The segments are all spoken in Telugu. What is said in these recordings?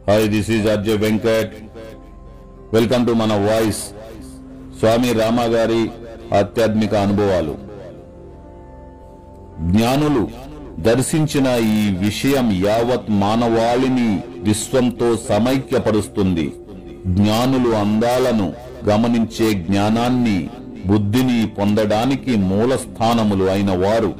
Hi this is Arjay Venkat welcome to మన వాయిస్ స్వామి రామ గారి ఆధ్యాత్మిక అనుభవాలు జ్ఞానులు దర్శించిన ఈ విషయం యావత్ మానవాళిని విశ్వంతో సమైక్యపరుస్తుంది జ్ఞానులు అందాలను గమనించే జ్ఞానాన్ని బుద్ధిని పొందడానికి మూల స్థానములు అయిన వారు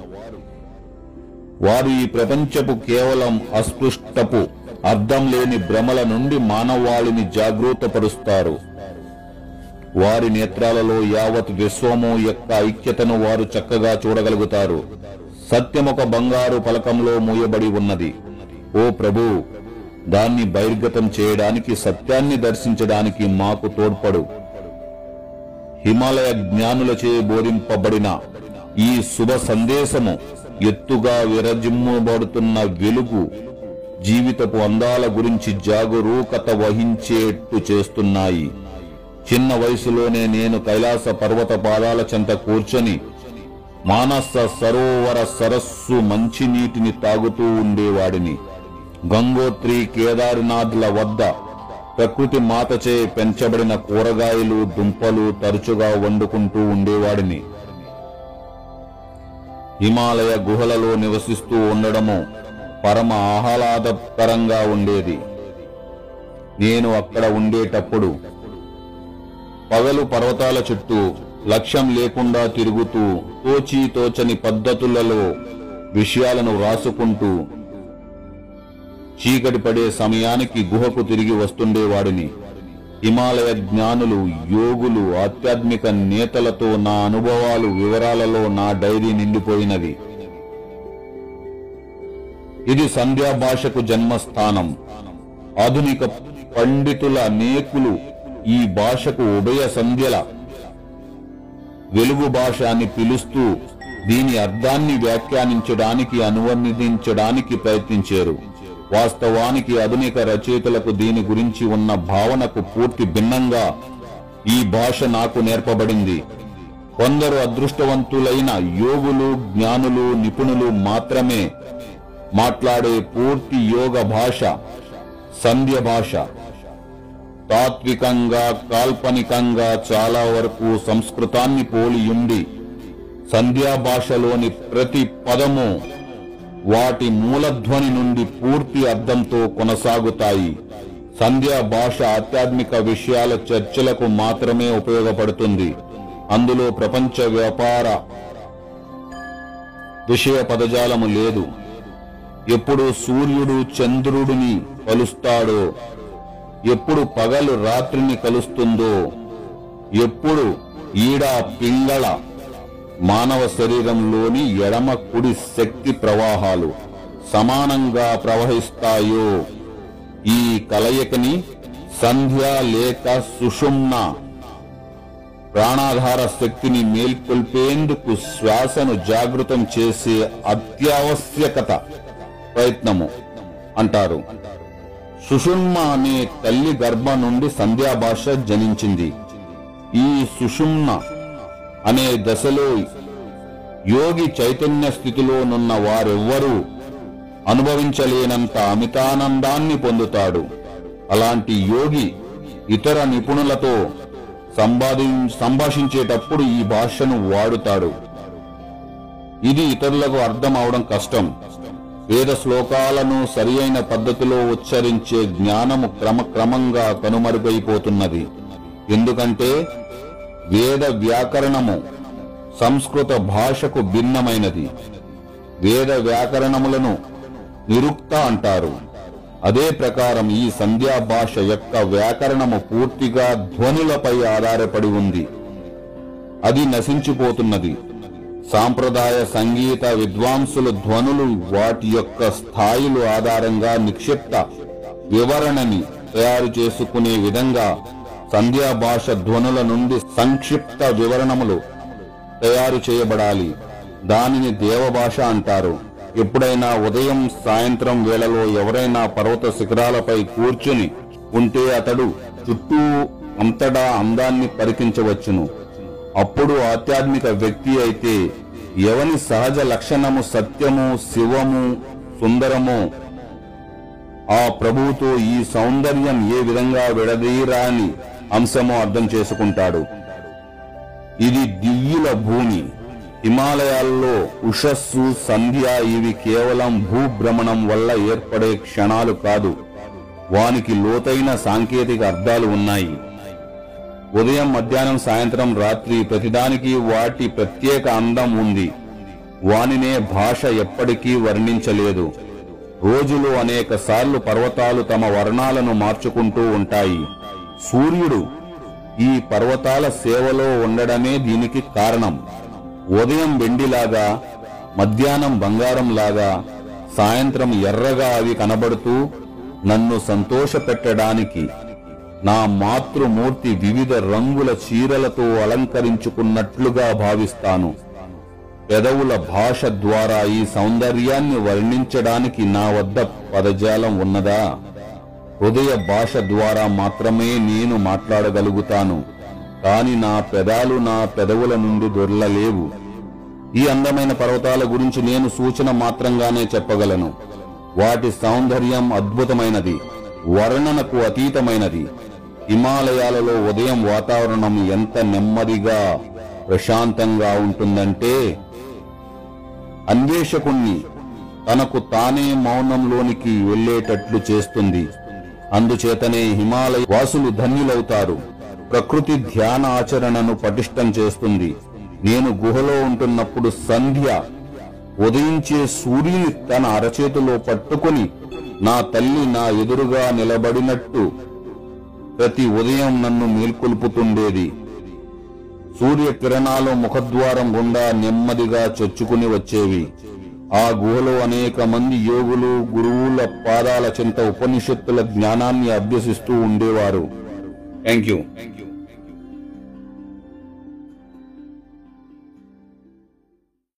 వారు ఈ ప్రపంచపు కేవలం అస్పృష్టపు అర్థం లేని భ్రమల నుండి మానవాళిని జాగృతపరుస్తారు. వారి నేత్రాలలో యావత్ విశ్వము యొక్క ఐక్యతను వారు చక్కగా చూడగలుగుతారు. సత్యమొక బంగారు పలకంలో మూయబడి ఉన్నది. ఓ ప్రభు దాన్ని బహిర్గతం చేయడానికి సత్యాన్ని దర్శించడానికి మాకు తోడ్పడు. హిమాలయ జ్ఞానులచే బోధింపబడిన ఈ శుభ సందేశము ఎత్తుగా విరజిమ్మబడుతున్న వెలుగు జీవితపు అందాల గురించి జాగరూకత వహించేట్టు చేస్తున్నాయి. చిన్న వయసులోనే నేను కైలాస పర్వత పాదాల చెంత కూర్చొని మానస సరోవర సరస్సు మంచినీటిని తాగుతూ ఉండేవాడిని. గంగోత్రి కేదార్నాథ్ల వద్ద ప్రకృతి మాతచే పెంచబడిన కూరగాయలు దుంపలు తరచుగా వండుకుంటూ ఉండేవాడిని. హిమాలయ గుహలలో నివసిస్తూ ఉండడము పరమ ఆహ్లాదకరంగా ఉండేది. నేను అక్కడ ఉండేటప్పుడు పగలు పర్వతాల చుట్టూ లక్ష్యం లేకుండా తిరుగుతూ తోచి తోచని పద్ధతులలో విషయాలను వ్రాసుకుంటూ చీకటి పడే సమయానికి గుహకు తిరిగి వస్తుండేవాడిని. హిమాలయ జ్ఞానులు యోగులు ఆధ్యాత్మిక నేతలతో నా అనుభవాలు వివరాలలో నా డైరీ నిండిపోయినది ఇది సంధ్యా భాషకు జన్మస్థానం. ఆధునిక పండితుల అనేకులు ఈ భాషకు ఉభయ సంధ్యల. వెలుగు భాష అని పిలుస్తూ దీని అర్థాన్ని వ్యాఖ్యానించడానికి అనువర్ణించడానికి ప్రయత్నించారు. వాస్తవానికి ఆధునిక రచయితలకు దీని గురించి ఉన్న భావనకు పూర్తి భిన్నంగా ఈ భాష నాకు నేర్పబడింది. కొందరు అదృష్టవంతులైన యోగులు జ్ఞానులు నిపుణులు మాత్రమే మాట్లాడే పూర్తి యోగ భాష సంధ్య భాష. తాత్వికంగా కాల్పనికంగా చాలా వరకు సంస్కృతాన్ని పోలియుండి సంధ్యా భాషలోని ప్రతి పదము వాటి మూలధ్వని నుండి పూర్తి అర్థంతో కొనసాగుతాయి. సంధ్యా భాష ఆధ్యాత్మిక విషయాల చర్చలకు మాత్రమే ఉపయోగపడుతుంది. అందులో ప్రపంచ వ్యాపార విషయ పదజాలము లేదు. ఎప్పుడు సూర్యుడు చంద్రుడిని కలుస్తాడో ఎప్పుడు పగలు రాత్రిని కలుస్తుందో ఎప్పుడు ఈడ పింగళ మానవ శరీరంలోని ఎడమ కుడి శక్తి ప్రవాహాలు సమానంగా ప్రవహిస్తాయో ఈ కలయికని సంధ్య లేక సుషుమ్న ప్రాణాధార శక్తిని మేల్కొల్పేందుకు శ్వాసను జాగృతం చేసే అత్యావశ్యకత. ప్రయత్నము అంటారు. సుషుమ్మ అనే తల్లి గర్భ నుండి సంధ్యా భాష జనించింది. ఈ సుషుమ్న అనే దశలో యోగి చైతన్య స్థితిలోనున్న వారెవ్వరూ అనుభవించలేనంత అమితానందాన్ని పొందుతాడు. అలాంటి యోగి ఇతర నిపుణులతో సంపాది సంభాషించేటప్పుడు ఈ భాషను వాడుతాడు. ఇది ఇతరులకు అర్థం అవడం కష్టం. వేద శ్లోకాలను సరియైన పద్ధతిలో ఉచ్చరించే జ్ఞానము క్రమక్రమంగా కనుమరుగైపోతున్నది. ఎందుకంటే వేద వ్యాకరణము సంస్కృత భాషకు భిన్నమైనది. వేద వ్యాకరణములను నిరుక్త అంటారు. అదే ప్రకారం ఈ సంధ్యా భాష యొక్క వ్యాకరణము పూర్తిగా ధ్వనులపై ఆధారపడి ఉంది. అది నశించిపోతున్నది. సాంప్రదాయ సంగీత విద్వాంసుల ధ్వనులు వాటి యొక్క స్థాయిలు ఆధారంగా నిక్షిప్త వివరణని తయారు చేసుకునే విధంగా సంధ్యా భాష ధ్వనుల నుండి సంక్షిప్త వివరణములు తయారు చేయబడాలి. దానిని దేవభాష అంటారు. ఎప్పుడైనా ఉదయం సాయంత్రం వేళలో ఎవరైనా పర్వత శిఖరాలపై కూర్చుని ఉంటే అతడు చుట్టూ అంతటా అందాన్ని పరికించవచ్చును. అప్పుడు ఆధ్యాత్మిక వ్యక్తి అయితే ఎవని సహజ లక్షణము సత్యము శివము సుందరము? ఆ ప్రభువుతో ఈ సౌందర్యం ఏ విధంగా విడదీరాని అంశమో అర్థం చేసుకుంటాడు. ఇది దివ్యుల భూమి. హిమాలయాల్లో ఉషస్సు సంధ్య ఇవి కేవలం భూభ్రమణం వల్ల ఏర్పడే క్షణాలు కాదు. వానికి లోతైన సాంకేతిక అర్థాలు ఉన్నాయి. ఉదయం మధ్యాహ్నం సాయంత్రం రాత్రి ప్రతిదానికి వాటి ప్రత్యేక అందం ఉంది. వానినే భాష ఎప్పటికీ వర్ణించలేదు. రోజులు అనేక సార్లు పర్వతాలు తమ వర్ణాలను మార్చుకుంటూ ఉంటాయి. సూర్యుడు ఈ పర్వతాల సేవలో ఉండడమే దీనికి కారణం. ఉదయం వెండిలాగా మధ్యాహ్నం బంగారంలాగా సాయంత్రం ఎర్రగా అవి కనబడుతూ నన్ను సంతోషపెట్టడానికి నా మాతృమూర్తి వివిధ రంగుల చీరలతో అలంకరించుకున్నట్లుగా భావిస్తాను. పెదవుల భాష ద్వారా ఈ సౌందర్యాన్ని వర్ణించడానికి నా వద్ద పదజాలం ఉన్నదా? హృదయ భాష ద్వారా మాత్రమే నేను మాట్లాడగలుగుతాను. కాని నా పెదాలు నా పెదవుల నుండి దొర్లలేవు. ఈ అందమైన పర్వతాల గురించి నేను సూచన మాత్రంగానే చెప్పగలను. వాటి సౌందర్యం అద్భుతమైనది. వర్ణనకు అతీతమైనది. హిమాలయాలలో ఉదయం వాతావరణం ఎంత నెమ్మదిగా ప్రశాంతంగా ఉంటుందంటే అన్వేషకుణ్ణి తనకు తానే మౌనంలోనికి వెళ్ళేటట్లు చేస్తుంది. అందుచేతనే హిమాలయ వాసులు ధన్యులవుతారు. ప్రకృతి ధ్యాన ఆచరణను పటిష్టం చేస్తుంది. నేను గుహలో ఉంటున్నప్పుడు సంధ్య ఉదయించే సూర్యుని తన అరచేతిలో పట్టుకుని నా తల్లి నా ఎదురుగా నిలబడినట్టు ప్రతి ఉదయం నన్ను మేల్కొల్పుతుండేది. సూర్యకిరణాలు ముఖద్వారం గుండా నెమ్మదిగా చొచ్చుకుని వచ్చేవి. ఆ గుహలో అనేక మంది యోగులు గురువుల పాదాల చెంత ఉపనిషత్తుల జ్ఞానాన్ని అభ్యసిస్తూ ఉండేవారు. Thank you